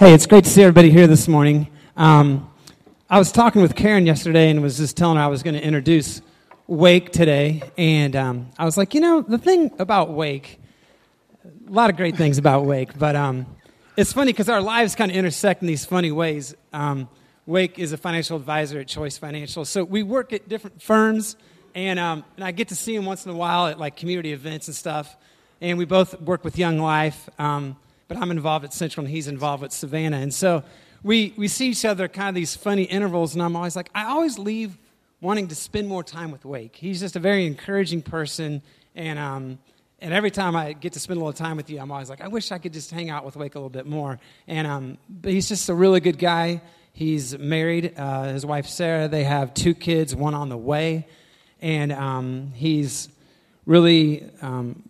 Hey, it's great to see everybody here this morning. Um, I was talking with Karen yesterday and was just telling her I was going to introduce Wake today. And um, I was like, you know, the thing about Wake, a lot of great things about Wake, but um, it's funny because our lives kind of intersect in these funny ways. Um, Wake is a financial advisor at Choice Financial. So we work at different firms, and, um, and I get to see him once in a while at like community events and stuff. And we both work with Young Life. But I'm involved at Central and he's involved with Savannah. And so we, we see each other kind of these funny intervals, and I'm always like, I always leave wanting to spend more time with Wake. He's just a very encouraging person, and, um, and every time I get to spend a little time with you, I'm always like, I wish I could just hang out with Wake a little bit more. And, um, but he's just a really good guy. He's married. Uh, his wife, Sarah, they have two kids, one on the way. And um, he's really um,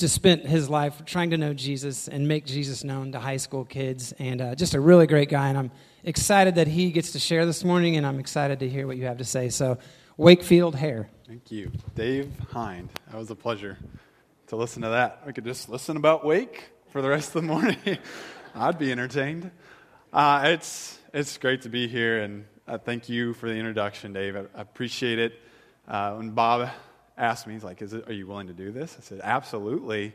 just spent his life trying to know Jesus and make Jesus known to high school kids, and uh, just a really great guy. And I'm excited that he gets to share this morning, and I'm excited to hear what you have to say. So, Wakefield Hair. Thank you, Dave Hind. That was a pleasure to listen to that. We could just listen about Wake for the rest of the morning. I'd be entertained. Uh, it's it's great to be here, and uh, thank you for the introduction, Dave. I, I appreciate it. Uh, when Bob asked me, he's like, Is it, Are you willing to do this? I said, Absolutely.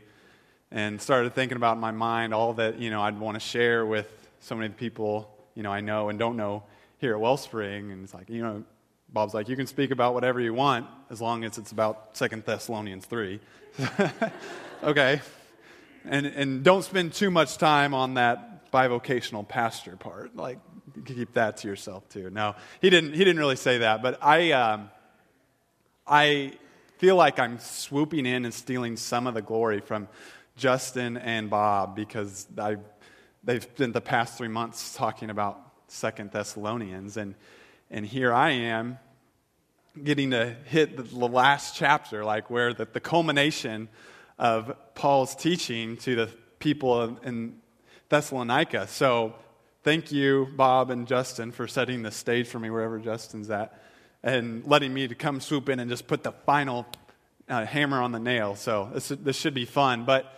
And started thinking about in my mind all that, you know, I'd want to share with so many people, you know, I know and don't know here at Wellspring. And it's like, you know, Bob's like, You can speak about whatever you want as long as it's about Second Thessalonians 3. okay. And, and don't spend too much time on that bivocational pastor part. Like, keep that to yourself too. No, he didn't. He didn't really say that. But I, um, I feel like I'm swooping in and stealing some of the glory from Justin and Bob because I, they've spent the past three months talking about Second Thessalonians, and, and here I am getting to hit the last chapter, like where the, the culmination of Paul's teaching to the people in Thessalonica. So thank you, Bob and Justin, for setting the stage for me wherever Justin's at and letting me to come swoop in and just put the final uh, hammer on the nail. So this, this should be fun. But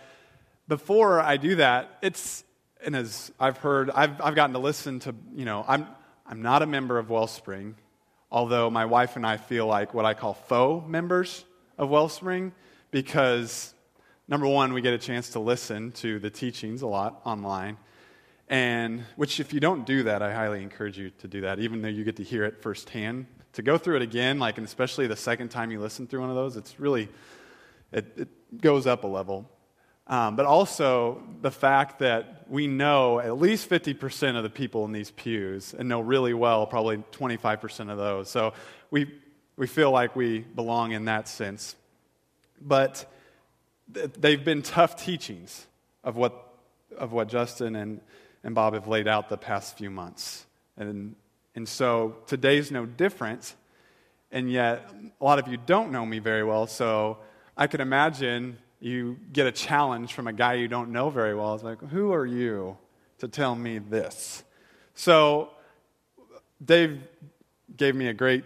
before I do that, it's, and as I've heard, I've, I've gotten to listen to, you know, I'm, I'm not a member of Wellspring, although my wife and I feel like what I call faux members of Wellspring because, number one, we get a chance to listen to the teachings a lot online. And which, if you don't do that, I highly encourage you to do that, even though you get to hear it firsthand to go through it again, like, and especially the second time you listen through one of those, it's really, it, it goes up a level. Um, but also the fact that we know at least 50% of the people in these pews and know really well probably 25% of those. So we, we feel like we belong in that sense. But th- they've been tough teachings of what, of what Justin and, and Bob have laid out the past few months. And and so today's no different. And yet, a lot of you don't know me very well. So I could imagine you get a challenge from a guy you don't know very well. It's like, who are you to tell me this? So Dave gave me a great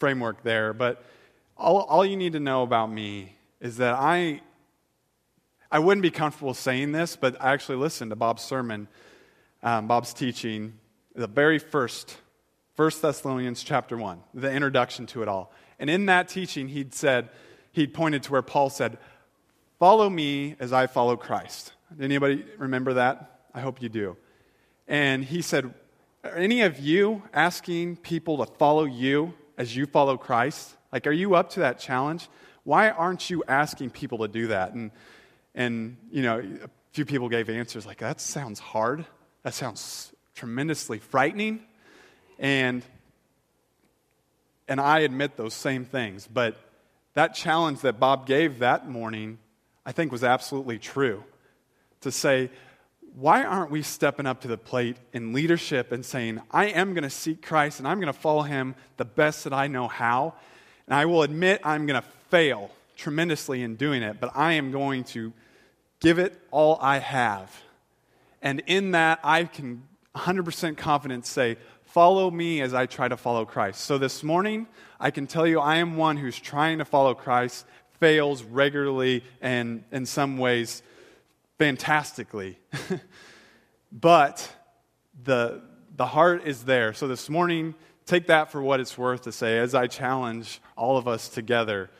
framework there. But all, all you need to know about me is that I, I wouldn't be comfortable saying this, but I actually listened to Bob's sermon, um, Bob's teaching, the very first 1 Thessalonians chapter 1, the introduction to it all. And in that teaching, he'd said, he'd pointed to where Paul said, Follow me as I follow Christ. Anybody remember that? I hope you do. And he said, Are any of you asking people to follow you as you follow Christ? Like, are you up to that challenge? Why aren't you asking people to do that? And, and you know, a few people gave answers like, That sounds hard. That sounds tremendously frightening. And, and I admit those same things. But that challenge that Bob gave that morning, I think, was absolutely true. To say, why aren't we stepping up to the plate in leadership and saying, I am going to seek Christ and I'm going to follow him the best that I know how? And I will admit I'm going to fail tremendously in doing it, but I am going to give it all I have. And in that, I can 100% confidence say, Follow me as I try to follow Christ. So this morning, I can tell you I am one who's trying to follow Christ, fails regularly, and in some ways, fantastically. but the, the heart is there. So this morning, take that for what it's worth to say as I challenge all of us together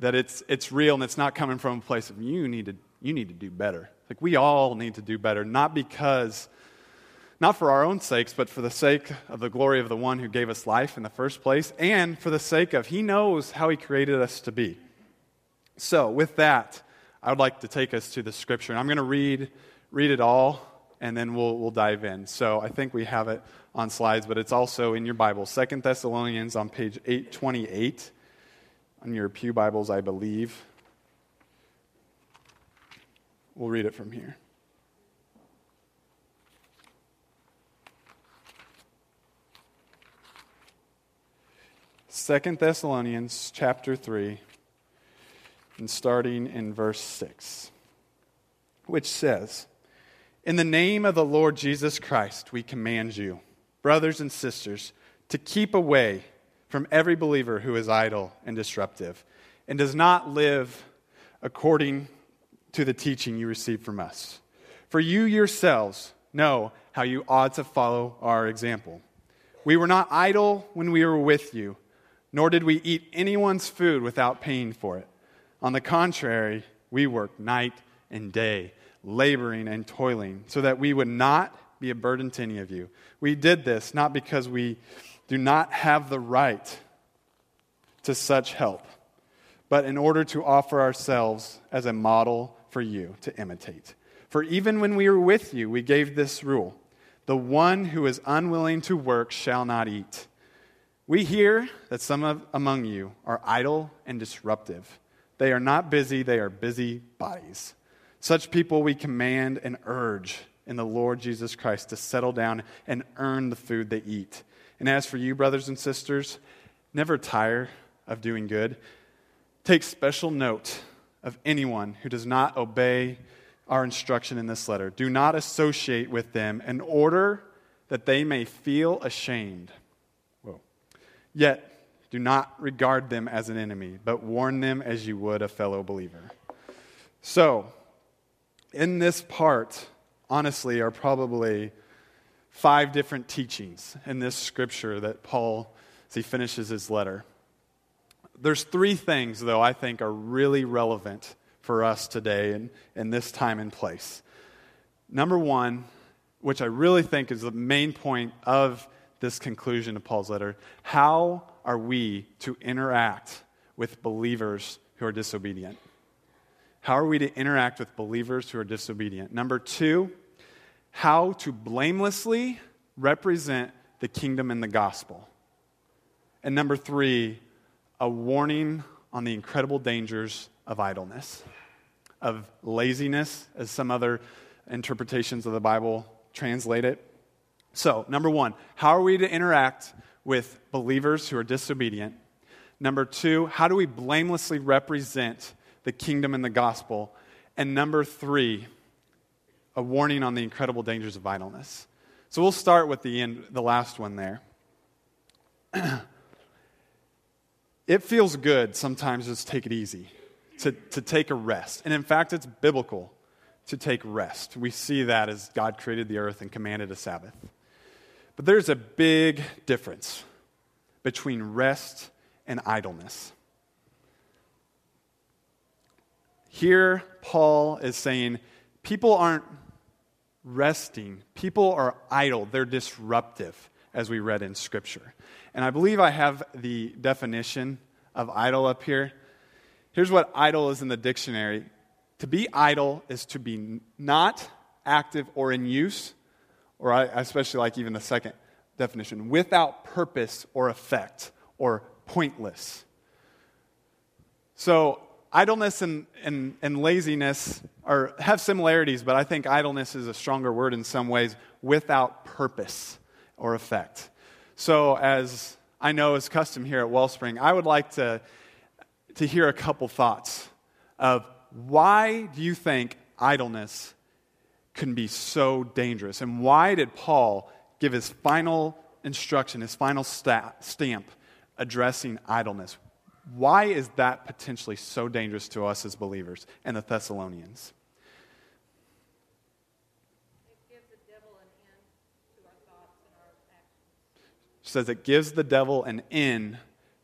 that it's, it's real and it's not coming from a place of you need to, you need to do better. Like we all need to do better, not because, not for our own sakes, but for the sake of the glory of the one who gave us life in the first place, and for the sake of he knows how he created us to be. So, with that, I would like to take us to the scripture. And I'm going to read, read it all, and then we'll, we'll dive in. So, I think we have it on slides, but it's also in your Bible. Second Thessalonians on page 828 on your Pew Bibles, I believe. We'll read it from here. Second Thessalonians chapter 3 and starting in verse 6 which says In the name of the Lord Jesus Christ we command you brothers and sisters to keep away from every believer who is idle and disruptive and does not live according to the teaching you received from us. For you yourselves know how you ought to follow our example. We were not idle when we were with you, nor did we eat anyone's food without paying for it. On the contrary, we worked night and day, laboring and toiling, so that we would not be a burden to any of you. We did this not because we do not have the right to such help, but in order to offer ourselves as a model for you to imitate. For even when we were with you, we gave this rule the one who is unwilling to work shall not eat. We hear that some of, among you are idle and disruptive. They are not busy, they are busy bodies. Such people we command and urge in the Lord Jesus Christ to settle down and earn the food they eat. And as for you, brothers and sisters, never tire of doing good. Take special note of anyone who does not obey our instruction in this letter. Do not associate with them in order that they may feel ashamed. Yet, do not regard them as an enemy, but warn them as you would a fellow believer. So, in this part, honestly, are probably five different teachings in this scripture that Paul, as he finishes his letter. There's three things, though, I think are really relevant for us today and in this time and place. Number one, which I really think is the main point of this conclusion of Paul's letter how are we to interact with believers who are disobedient? How are we to interact with believers who are disobedient? Number two, how to blamelessly represent the kingdom and the gospel. And number three, a warning on the incredible dangers of idleness, of laziness, as some other interpretations of the Bible translate it. So, number one, how are we to interact with believers who are disobedient? Number two, how do we blamelessly represent the kingdom and the gospel? And number three, a warning on the incredible dangers of idleness. So we'll start with the end, the last one there. it feels good sometimes just take it easy, to, to take a rest. And in fact, it's biblical to take rest. We see that as God created the earth and commanded a Sabbath. But there's a big difference between rest and idleness. Here, Paul is saying people aren't resting, people are idle, they're disruptive, as we read in Scripture. And I believe I have the definition of idle up here. Here's what idle is in the dictionary to be idle is to be not active or in use, or I especially like even the second definition, without purpose or effect or pointless. So, idleness and, and, and laziness are, have similarities, but I think idleness is a stronger word in some ways, without purpose or effect. So, as I know is custom here at Wellspring, I would like to, to hear a couple thoughts of why do you think idleness can be so dangerous. And why did Paul give his final instruction, his final stamp addressing idleness? Why is that potentially so dangerous to us as believers and the Thessalonians? It says it gives the devil an in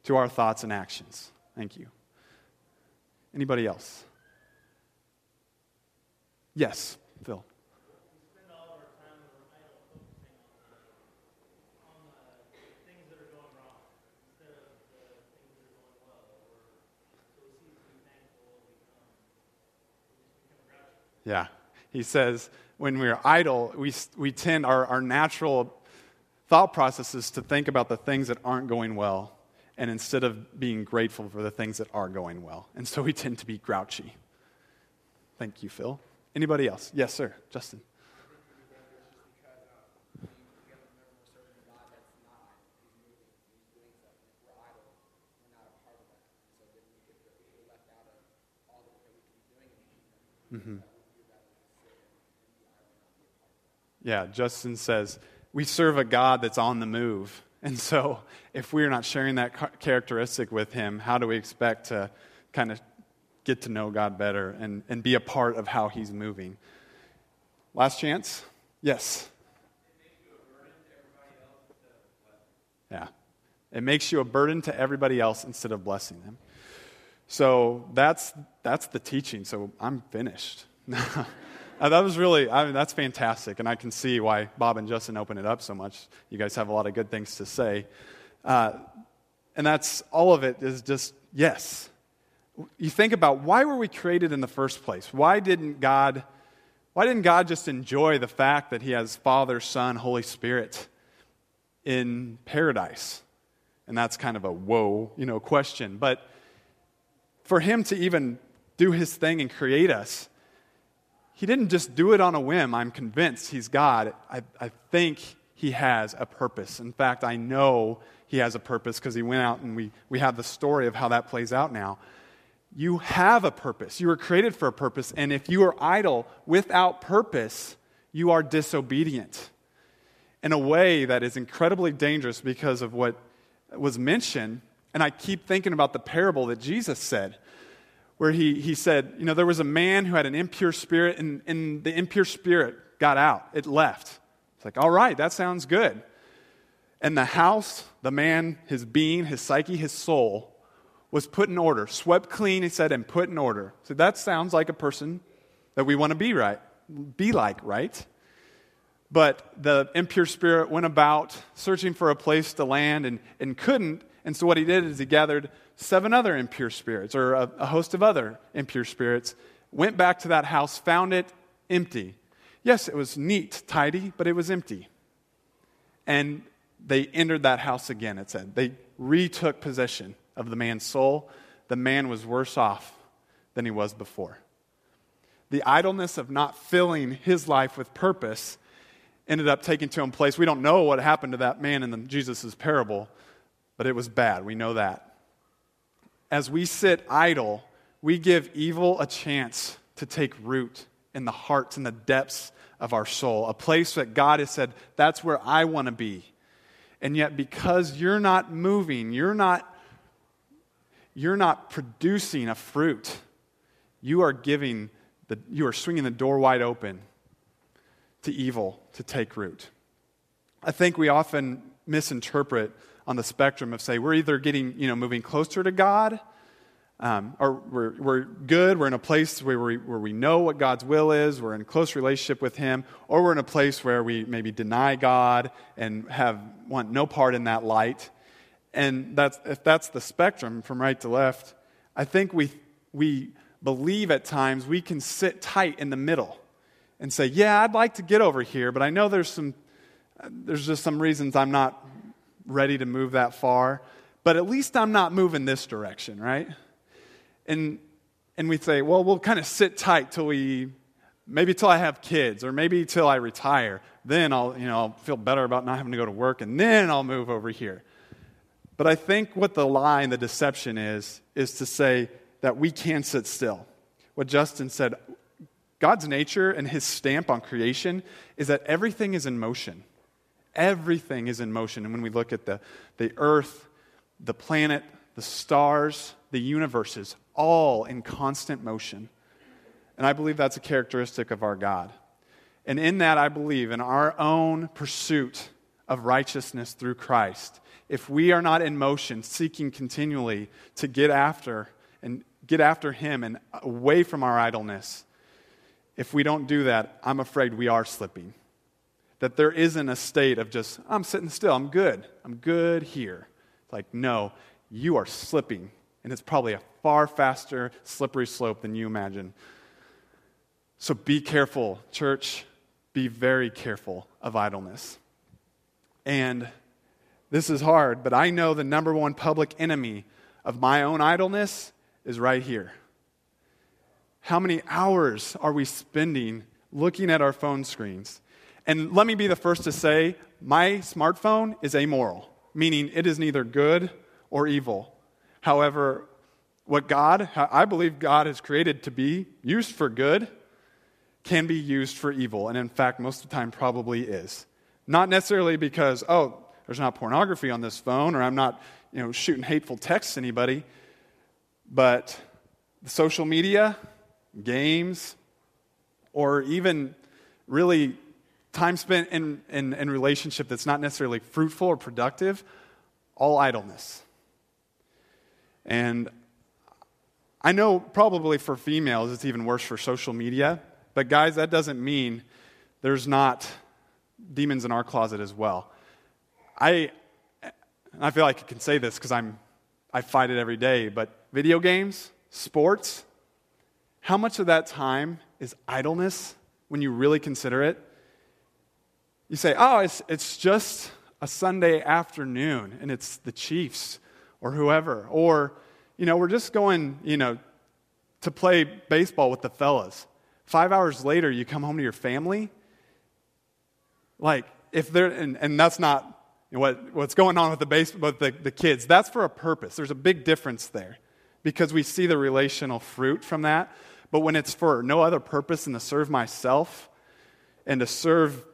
to our thoughts and actions. Thank you. Anybody else? Yes, Phil. Yeah. He says, when we're idle, we, we tend, our, our natural thought processes to think about the things that aren't going well, and instead of being grateful for the things that are going well. And so we tend to be grouchy. Thank you, Phil. Anybody else? Yes, sir. Justin. Mm-hmm. Yeah, Justin says, we serve a God that's on the move. And so, if we're not sharing that characteristic with Him, how do we expect to kind of get to know God better and, and be a part of how He's moving? Last chance? Yes. Yeah. It makes you a burden to everybody else instead of blessing them. So that's, that's the teaching. So I'm finished. Uh, that was really, I mean, that's fantastic. And I can see why Bob and Justin open it up so much. You guys have a lot of good things to say. Uh, and that's all of it is just yes. You think about why were we created in the first place? Why didn't God, why didn't God just enjoy the fact that He has Father, Son, Holy Spirit in paradise? And that's kind of a whoa, you know, question. But for Him to even do His thing and create us, he didn't just do it on a whim. I'm convinced he's God. I, I think he has a purpose. In fact, I know he has a purpose because he went out and we, we have the story of how that plays out now. You have a purpose. You were created for a purpose. And if you are idle without purpose, you are disobedient in a way that is incredibly dangerous because of what was mentioned. And I keep thinking about the parable that Jesus said where he, he said, You know, there was a man who had an impure spirit, and, and the impure spirit got out. It left. It's like, All right, that sounds good. And the house, the man, his being, his psyche, his soul was put in order, swept clean, he said, and put in order. So that sounds like a person that we want to be right, be like, right? But the impure spirit went about searching for a place to land and, and couldn't. And so what he did is he gathered seven other impure spirits, or a, a host of other impure spirits, went back to that house, found it empty. Yes, it was neat, tidy, but it was empty. And they entered that house again, it said. They retook possession of the man's soul. The man was worse off than he was before. The idleness of not filling his life with purpose ended up taking to him place. We don't know what happened to that man in Jesus' parable, but it was bad. We know that as we sit idle, we give evil a chance to take root in the hearts and the depths of our soul, a place that God has said, that's where I want to be. And yet, because you're not moving, you're not, you're not producing a fruit, you are giving, the, you are swinging the door wide open to evil to take root. I think we often misinterpret on the spectrum of say we're either getting, you know, moving closer to God, um, or we're, we're good, we're in a place where we, where we know what God's will is, we're in close relationship with Him, or we're in a place where we maybe deny God and have want no part in that light. And that's, if that's the spectrum from right to left, I think we, we believe at times we can sit tight in the middle and say, Yeah, I'd like to get over here, but I know there's some, there's just some reasons I'm not ready to move that far, but at least I'm not moving this direction, right? And, and we say, well, we'll kind of sit tight till we, maybe till I have kids, or maybe till I retire. Then I'll, you know, I'll feel better about not having to go to work, and then I'll move over here. But I think what the lie and the deception is, is to say that we can sit still. What Justin said, God's nature and his stamp on creation is that everything is in motion. Everything is in motion. And when we look at the, the earth, the planet, the stars, the universes, all in constant motion. And I believe that's a characteristic of our God. And in that, I believe, in our own pursuit of righteousness through Christ, if we are not in motion, seeking continually to get after and get after Him and away from our idleness, if we don't do that, I'm afraid we are slipping. That there isn't a state of just, I'm sitting still, I'm good, I'm good here. It's like, no, you are slipping. And it's probably a far faster, slippery slope than you imagine. So be careful, church. Be very careful of idleness. And this is hard, but I know the number one public enemy of my own idleness is right here. How many hours are we spending looking at our phone screens? And let me be the first to say my smartphone is amoral, meaning it is neither good or evil. However, what God, I believe God has created to be used for good, can be used for evil. And in fact, most of the time probably is. Not necessarily because, oh, there's not pornography on this phone or I'm not you know, shooting hateful texts to anybody, but social media, games, or even really time spent in, in, in relationship that's not necessarily fruitful or productive, all idleness. And I know probably for females it's even worse for social media, but guys, that doesn't mean there's not demons in our closet as well. I, I feel like I can say this because I'm, I fight it every day, but video games, sports, how much of that time is idleness when you really consider it? You say, oh, it's, it's just a Sunday afternoon and it's the Chiefs or whoever. Or, you know, we're just going, you know, to play baseball with the fellas. Five hours later, you come home to your family. Like, if they're, and, and that's not what, what's going on with the base, with the, the kids. That's for a purpose. There's a big difference there because we see the relational fruit from that. But when it's for no other purpose than to serve myself and to serve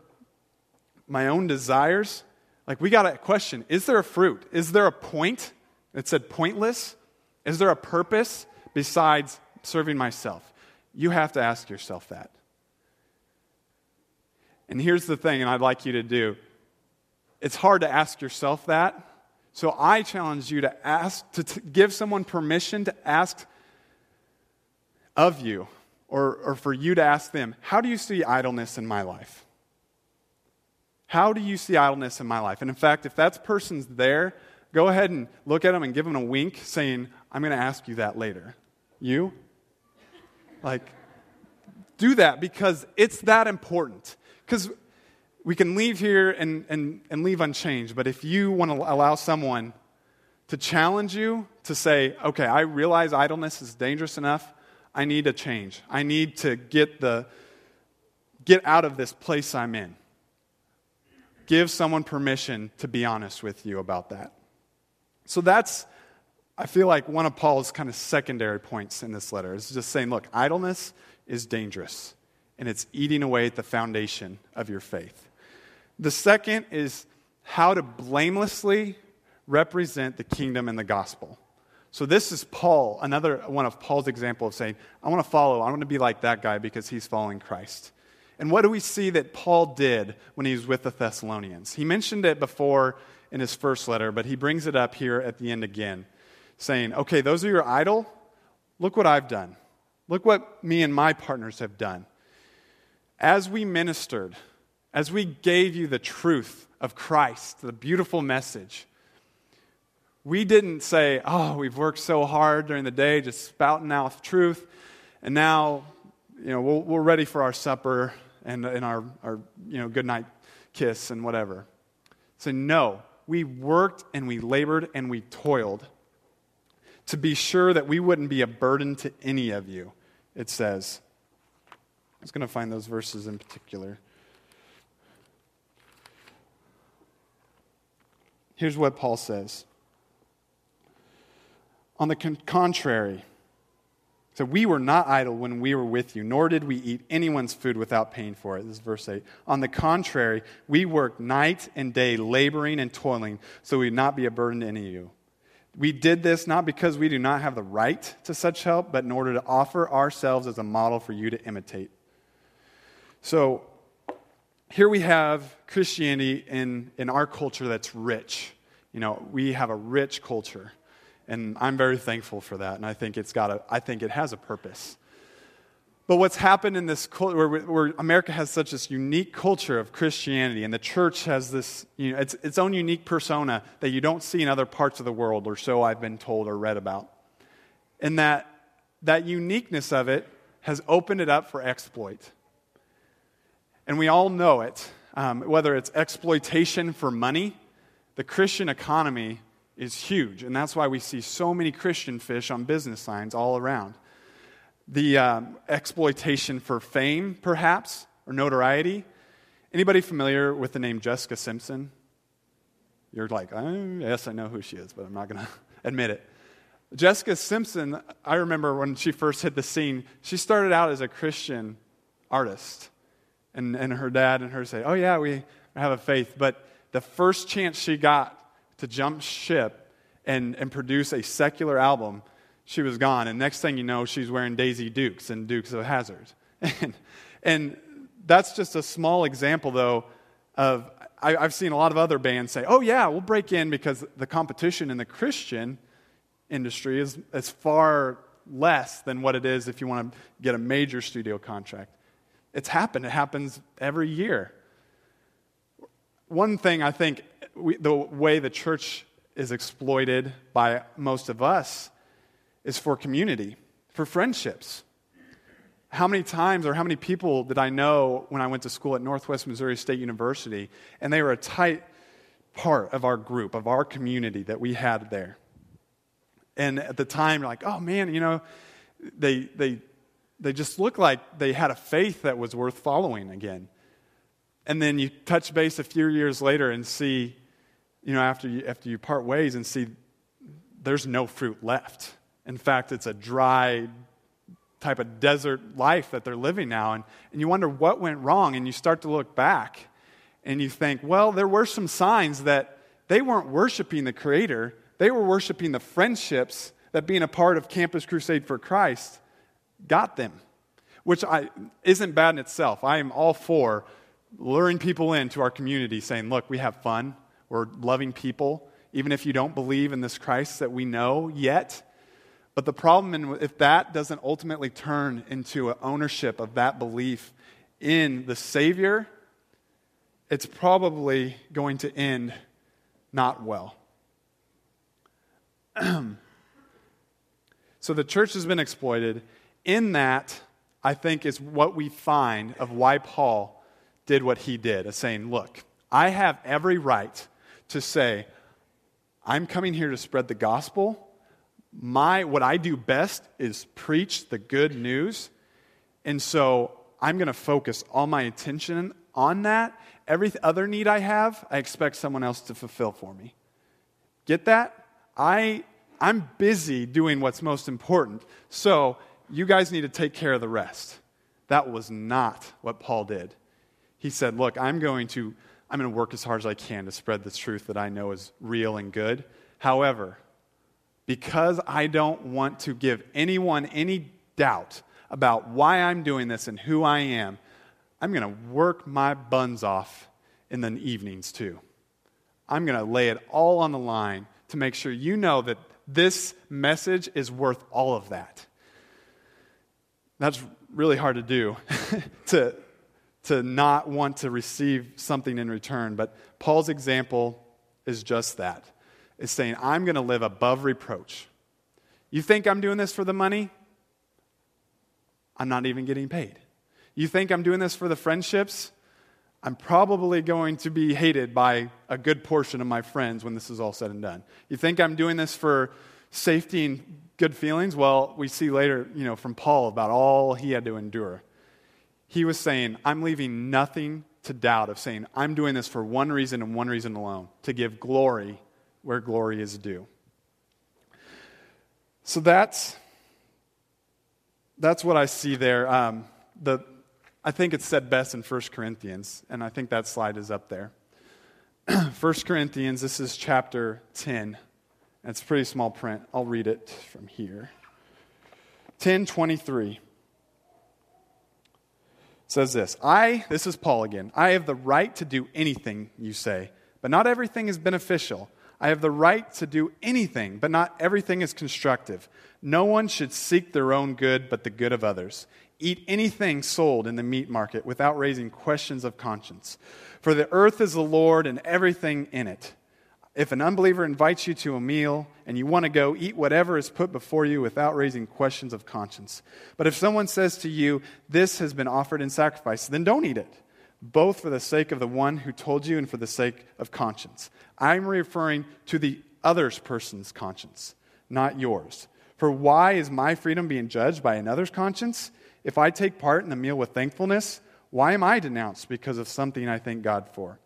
my own desires, like we got a question is there a fruit? Is there a point? It said pointless. Is there a purpose besides serving myself? You have to ask yourself that. And here's the thing, and I'd like you to do it's hard to ask yourself that. So I challenge you to ask, to t- give someone permission to ask of you, or, or for you to ask them, How do you see idleness in my life? How do you see idleness in my life? And in fact, if that person's there, go ahead and look at them and give them a wink saying, I'm going to ask you that later. You? Like, do that because it's that important. Because we can leave here and, and, and leave unchanged, but if you want to allow someone to challenge you to say, okay, I realize idleness is dangerous enough, I need to change. I need to get, the, get out of this place I'm in. Give someone permission to be honest with you about that. So that's, I feel like, one of Paul's kind of secondary points in this letter is just saying, look, idleness is dangerous, and it's eating away at the foundation of your faith. The second is how to blamelessly represent the kingdom and the gospel. So this is Paul, another one of Paul's example of saying, I want to follow, I want to be like that guy because he's following Christ. And what do we see that Paul did when he was with the Thessalonians? He mentioned it before in his first letter, but he brings it up here at the end again, saying, Okay, those are your idol. Look what I've done. Look what me and my partners have done. As we ministered, as we gave you the truth of Christ, the beautiful message, we didn't say, oh, we've worked so hard during the day just spouting out truth, and now, you know, we we are ready for our supper and, and our, our, you know, good night kiss and whatever. So, no, we worked and we labored and we toiled to be sure that we wouldn't be a burden to any of you, it says. I was going to find those verses in particular. Here's what Paul says. On the con- contrary, so we were not idle when we were with you, nor did we eat anyone's food without paying for it. This is verse 8. On the contrary, we worked night and day, laboring and toiling, so we would not be a burden to any of you. We did this not because we do not have the right to such help, but in order to offer ourselves as a model for you to imitate. So, here we have Christianity in, in our culture that's rich. You know, we have a rich culture. And I'm very thankful for that. And I think it's got a, I think it has a purpose. But what's happened in this culture, where, where, America has such this unique culture of Christianity, and the church has this, you know, its, its own unique persona that you don't see in other parts of the world, or so I've been told or read about. And that, that uniqueness of it has opened it up for exploit. And we all know it, um, whether it's exploitation for money, the Christian economy is huge. And that's why we see so many Christian fish on business signs all around the um, exploitation for fame, perhaps, or notoriety. Anybody familiar with the name Jessica Simpson? You're like, oh, yes, I know who she is, but I'm not going to admit it. Jessica Simpson, I remember when she first hit the scene, she started out as a Christian artist. And, and her dad and her say, Oh, yeah, we have a faith. But the first chance she got to jump ship and, and produce a secular album, she was gone. And next thing you know, she's wearing Daisy Dukes and Dukes of Hazzard. And, and that's just a small example, though, of I, I've seen a lot of other bands say, oh, yeah, we'll break in because the competition in the Christian industry is, is far less than what it is if you want to get a major studio contract. It's happened, it happens every year. One thing I think we, the way the church is exploited by most of us is for community, for friendships. How many times or how many people did I know when I went to school at Northwest Missouri State University, and they were a tight part of our group, of our community that we had there? And at the time, like, oh man, you know, they, they, they just looked like they had a faith that was worth following again. And then you touch base a few years later and see, you know, after you, after you part ways and see there's no fruit left. In fact, it's a dry type of desert life that they're living now. And, and you wonder what went wrong. And you start to look back and you think, well, there were some signs that they weren't worshiping the Creator, they were worshiping the friendships that being a part of Campus Crusade for Christ got them, which I, isn't bad in itself. I am all for luring people into our community saying, look, we have fun, we're loving people, even if you don't believe in this Christ that we know yet but the problem, if that doesn't ultimately turn into an ownership of that belief in the Savior, it's probably going to end not well. so the church has been exploited. In that, I think, is what we find of why Paul did what he did, of saying, Look, I have every right to say, I'm coming here to spread the gospel my what I do best is preach the good news. And so I'm going to focus all my attention on that. Every other need I have, I expect someone else to fulfill for me. Get that? I I'm busy doing what's most important. So you guys need to take care of the rest. That was not what Paul did. He said, "Look, I'm going to I'm going to work as hard as I can to spread this truth that I know is real and good. However, because I don't want to give anyone any doubt about why I'm doing this and who I am, I'm going to work my buns off in the evenings too. I'm going to lay it all on the line to make sure you know that this message is worth all of that. That's really hard to do, to, to not want to receive something in return. But Paul's example is just that is saying, I'm going to live above reproach. You think I'm doing this for the money? I'm not even getting paid. You think I'm doing this for the friendships? I'm probably going to be hated by a good portion of my friends when this is all said and done. You think I'm doing this for safety and good feelings? Well, we see later, you know, from Paul about all he had to endure. He was saying, I'm leaving nothing to doubt of saying, I'm doing this for one reason and one reason alone to give glory where glory is due. So that's, that's what I see there. Um, the, I think it's said best in 1 Corinthians, and I think that slide is up there. 1 Corinthians, this is chapter 10. It's pretty small print. I'll read it from here. 1023. Says this I, this is Paul again, I have the right to do anything you say, but not everything is beneficial. I have the right to do anything, but not everything is constructive. No one should seek their own good, but the good of others. Eat anything sold in the meat market without raising questions of conscience. For the earth is the Lord and everything in it. If an unbeliever invites you to a meal and you want to go, eat whatever is put before you without raising questions of conscience. But if someone says to you, This has been offered in sacrifice, then don't eat it, both for the sake of the one who told you and for the sake of conscience. I'm referring to the other person's conscience, not yours. For why is my freedom being judged by another's conscience? If I take part in the meal with thankfulness, why am I denounced because of something I thank God for?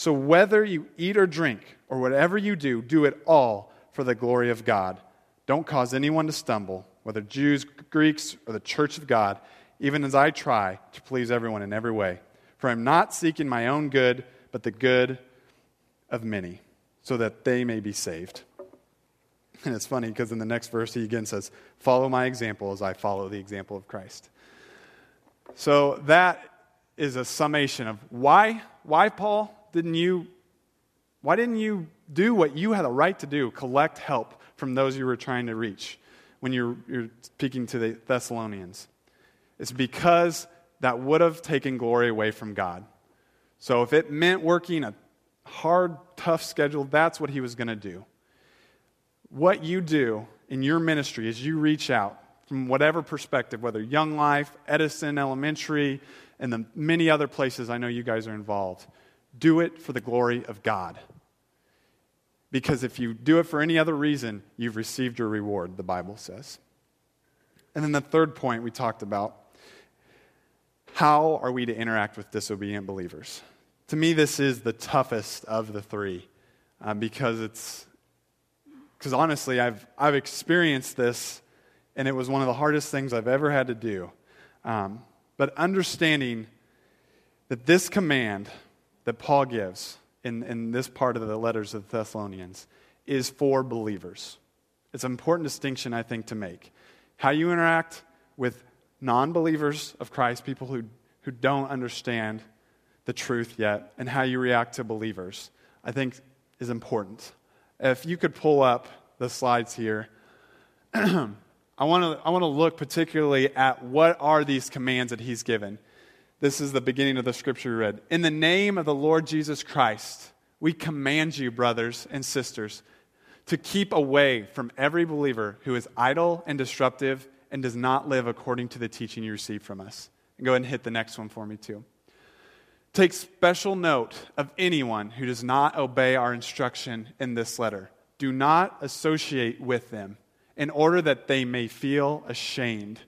So whether you eat or drink, or whatever you do, do it all for the glory of God. Don't cause anyone to stumble, whether Jews, Greeks, or the church of God, even as I try to please everyone in every way. For I'm not seeking my own good, but the good of many, so that they may be saved. And it's funny because in the next verse he again says, Follow my example as I follow the example of Christ. So that is a summation of why, why Paul, didn't you, why didn't you do what you had a right to do? Collect help from those you were trying to reach when you're, you're speaking to the Thessalonians. It's because that would have taken glory away from God. So if it meant working a hard, tough schedule, that's what he was going to do. What you do in your ministry is you reach out from whatever perspective, whether Young Life, Edison Elementary, and the many other places I know you guys are involved, do it for the glory of God. Because if you do it for any other reason, you've received your reward, the Bible says. And then the third point we talked about how are we to interact with disobedient believers? To me, this is the toughest of the three uh, because it's, because honestly, I've, I've experienced this and it was one of the hardest things I've ever had to do. Um, but understanding that this command, that Paul gives in, in this part of the letters of the Thessalonians is for believers. It's an important distinction, I think, to make. How you interact with non believers of Christ, people who, who don't understand the truth yet, and how you react to believers, I think is important. If you could pull up the slides here, I want to I want to look particularly at what are these commands that he's given. This is the beginning of the scripture we read. In the name of the Lord Jesus Christ, we command you, brothers and sisters, to keep away from every believer who is idle and disruptive and does not live according to the teaching you receive from us. And go ahead and hit the next one for me, too. Take special note of anyone who does not obey our instruction in this letter. Do not associate with them in order that they may feel ashamed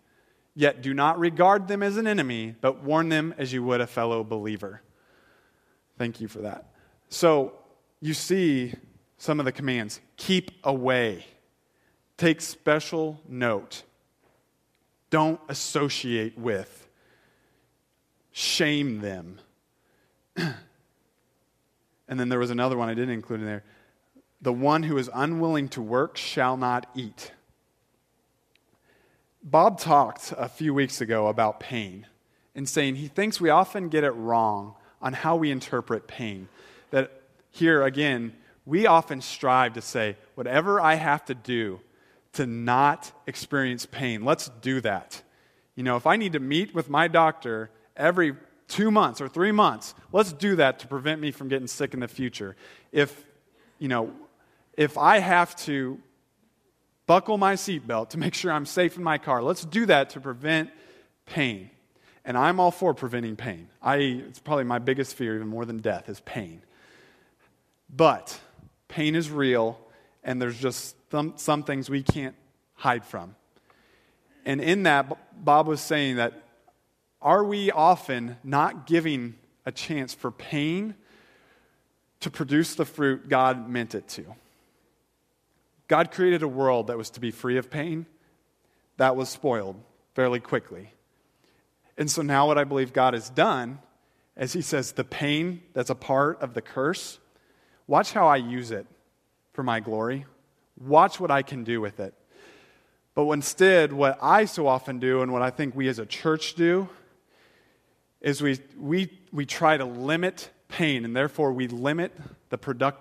Yet do not regard them as an enemy, but warn them as you would a fellow believer. Thank you for that. So, you see some of the commands keep away, take special note, don't associate with, shame them. and then there was another one I didn't include in there. The one who is unwilling to work shall not eat. Bob talked a few weeks ago about pain and saying he thinks we often get it wrong on how we interpret pain. That here, again, we often strive to say, whatever I have to do to not experience pain, let's do that. You know, if I need to meet with my doctor every two months or three months, let's do that to prevent me from getting sick in the future. If, you know, if I have to buckle my seatbelt to make sure I'm safe in my car. Let's do that to prevent pain. And I'm all for preventing pain. I, it's probably my biggest fear, even more than death, is pain. But pain is real, and there's just some, some things we can't hide from. And in that, Bob was saying that are we often not giving a chance for pain to produce the fruit God meant it to? God created a world that was to be free of pain. That was spoiled fairly quickly. And so now, what I believe God has done, as He says, the pain that's a part of the curse, watch how I use it for my glory. Watch what I can do with it. But instead, what I so often do, and what I think we as a church do, is we, we, we try to limit pain, and therefore we limit the productive